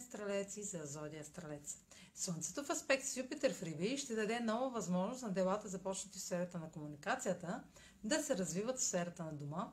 Стрелец и за зодия Стрелец. Слънцето в аспект с Юпитер в Риби ще даде нова възможност на делата, започнати в сферата на комуникацията, да се развиват в сферата на дома,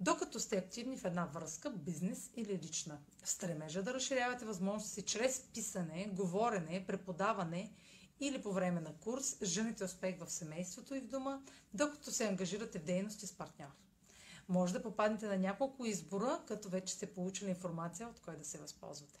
докато сте активни в една връзка, бизнес или лична. В стремежа да разширявате възможности чрез писане, говорене, преподаване или по време на курс, жените успех в семейството и в дома, докато се ангажирате в дейности с партньор. Може да попаднете на няколко избора, като вече сте получили информация от кой да се възползвате.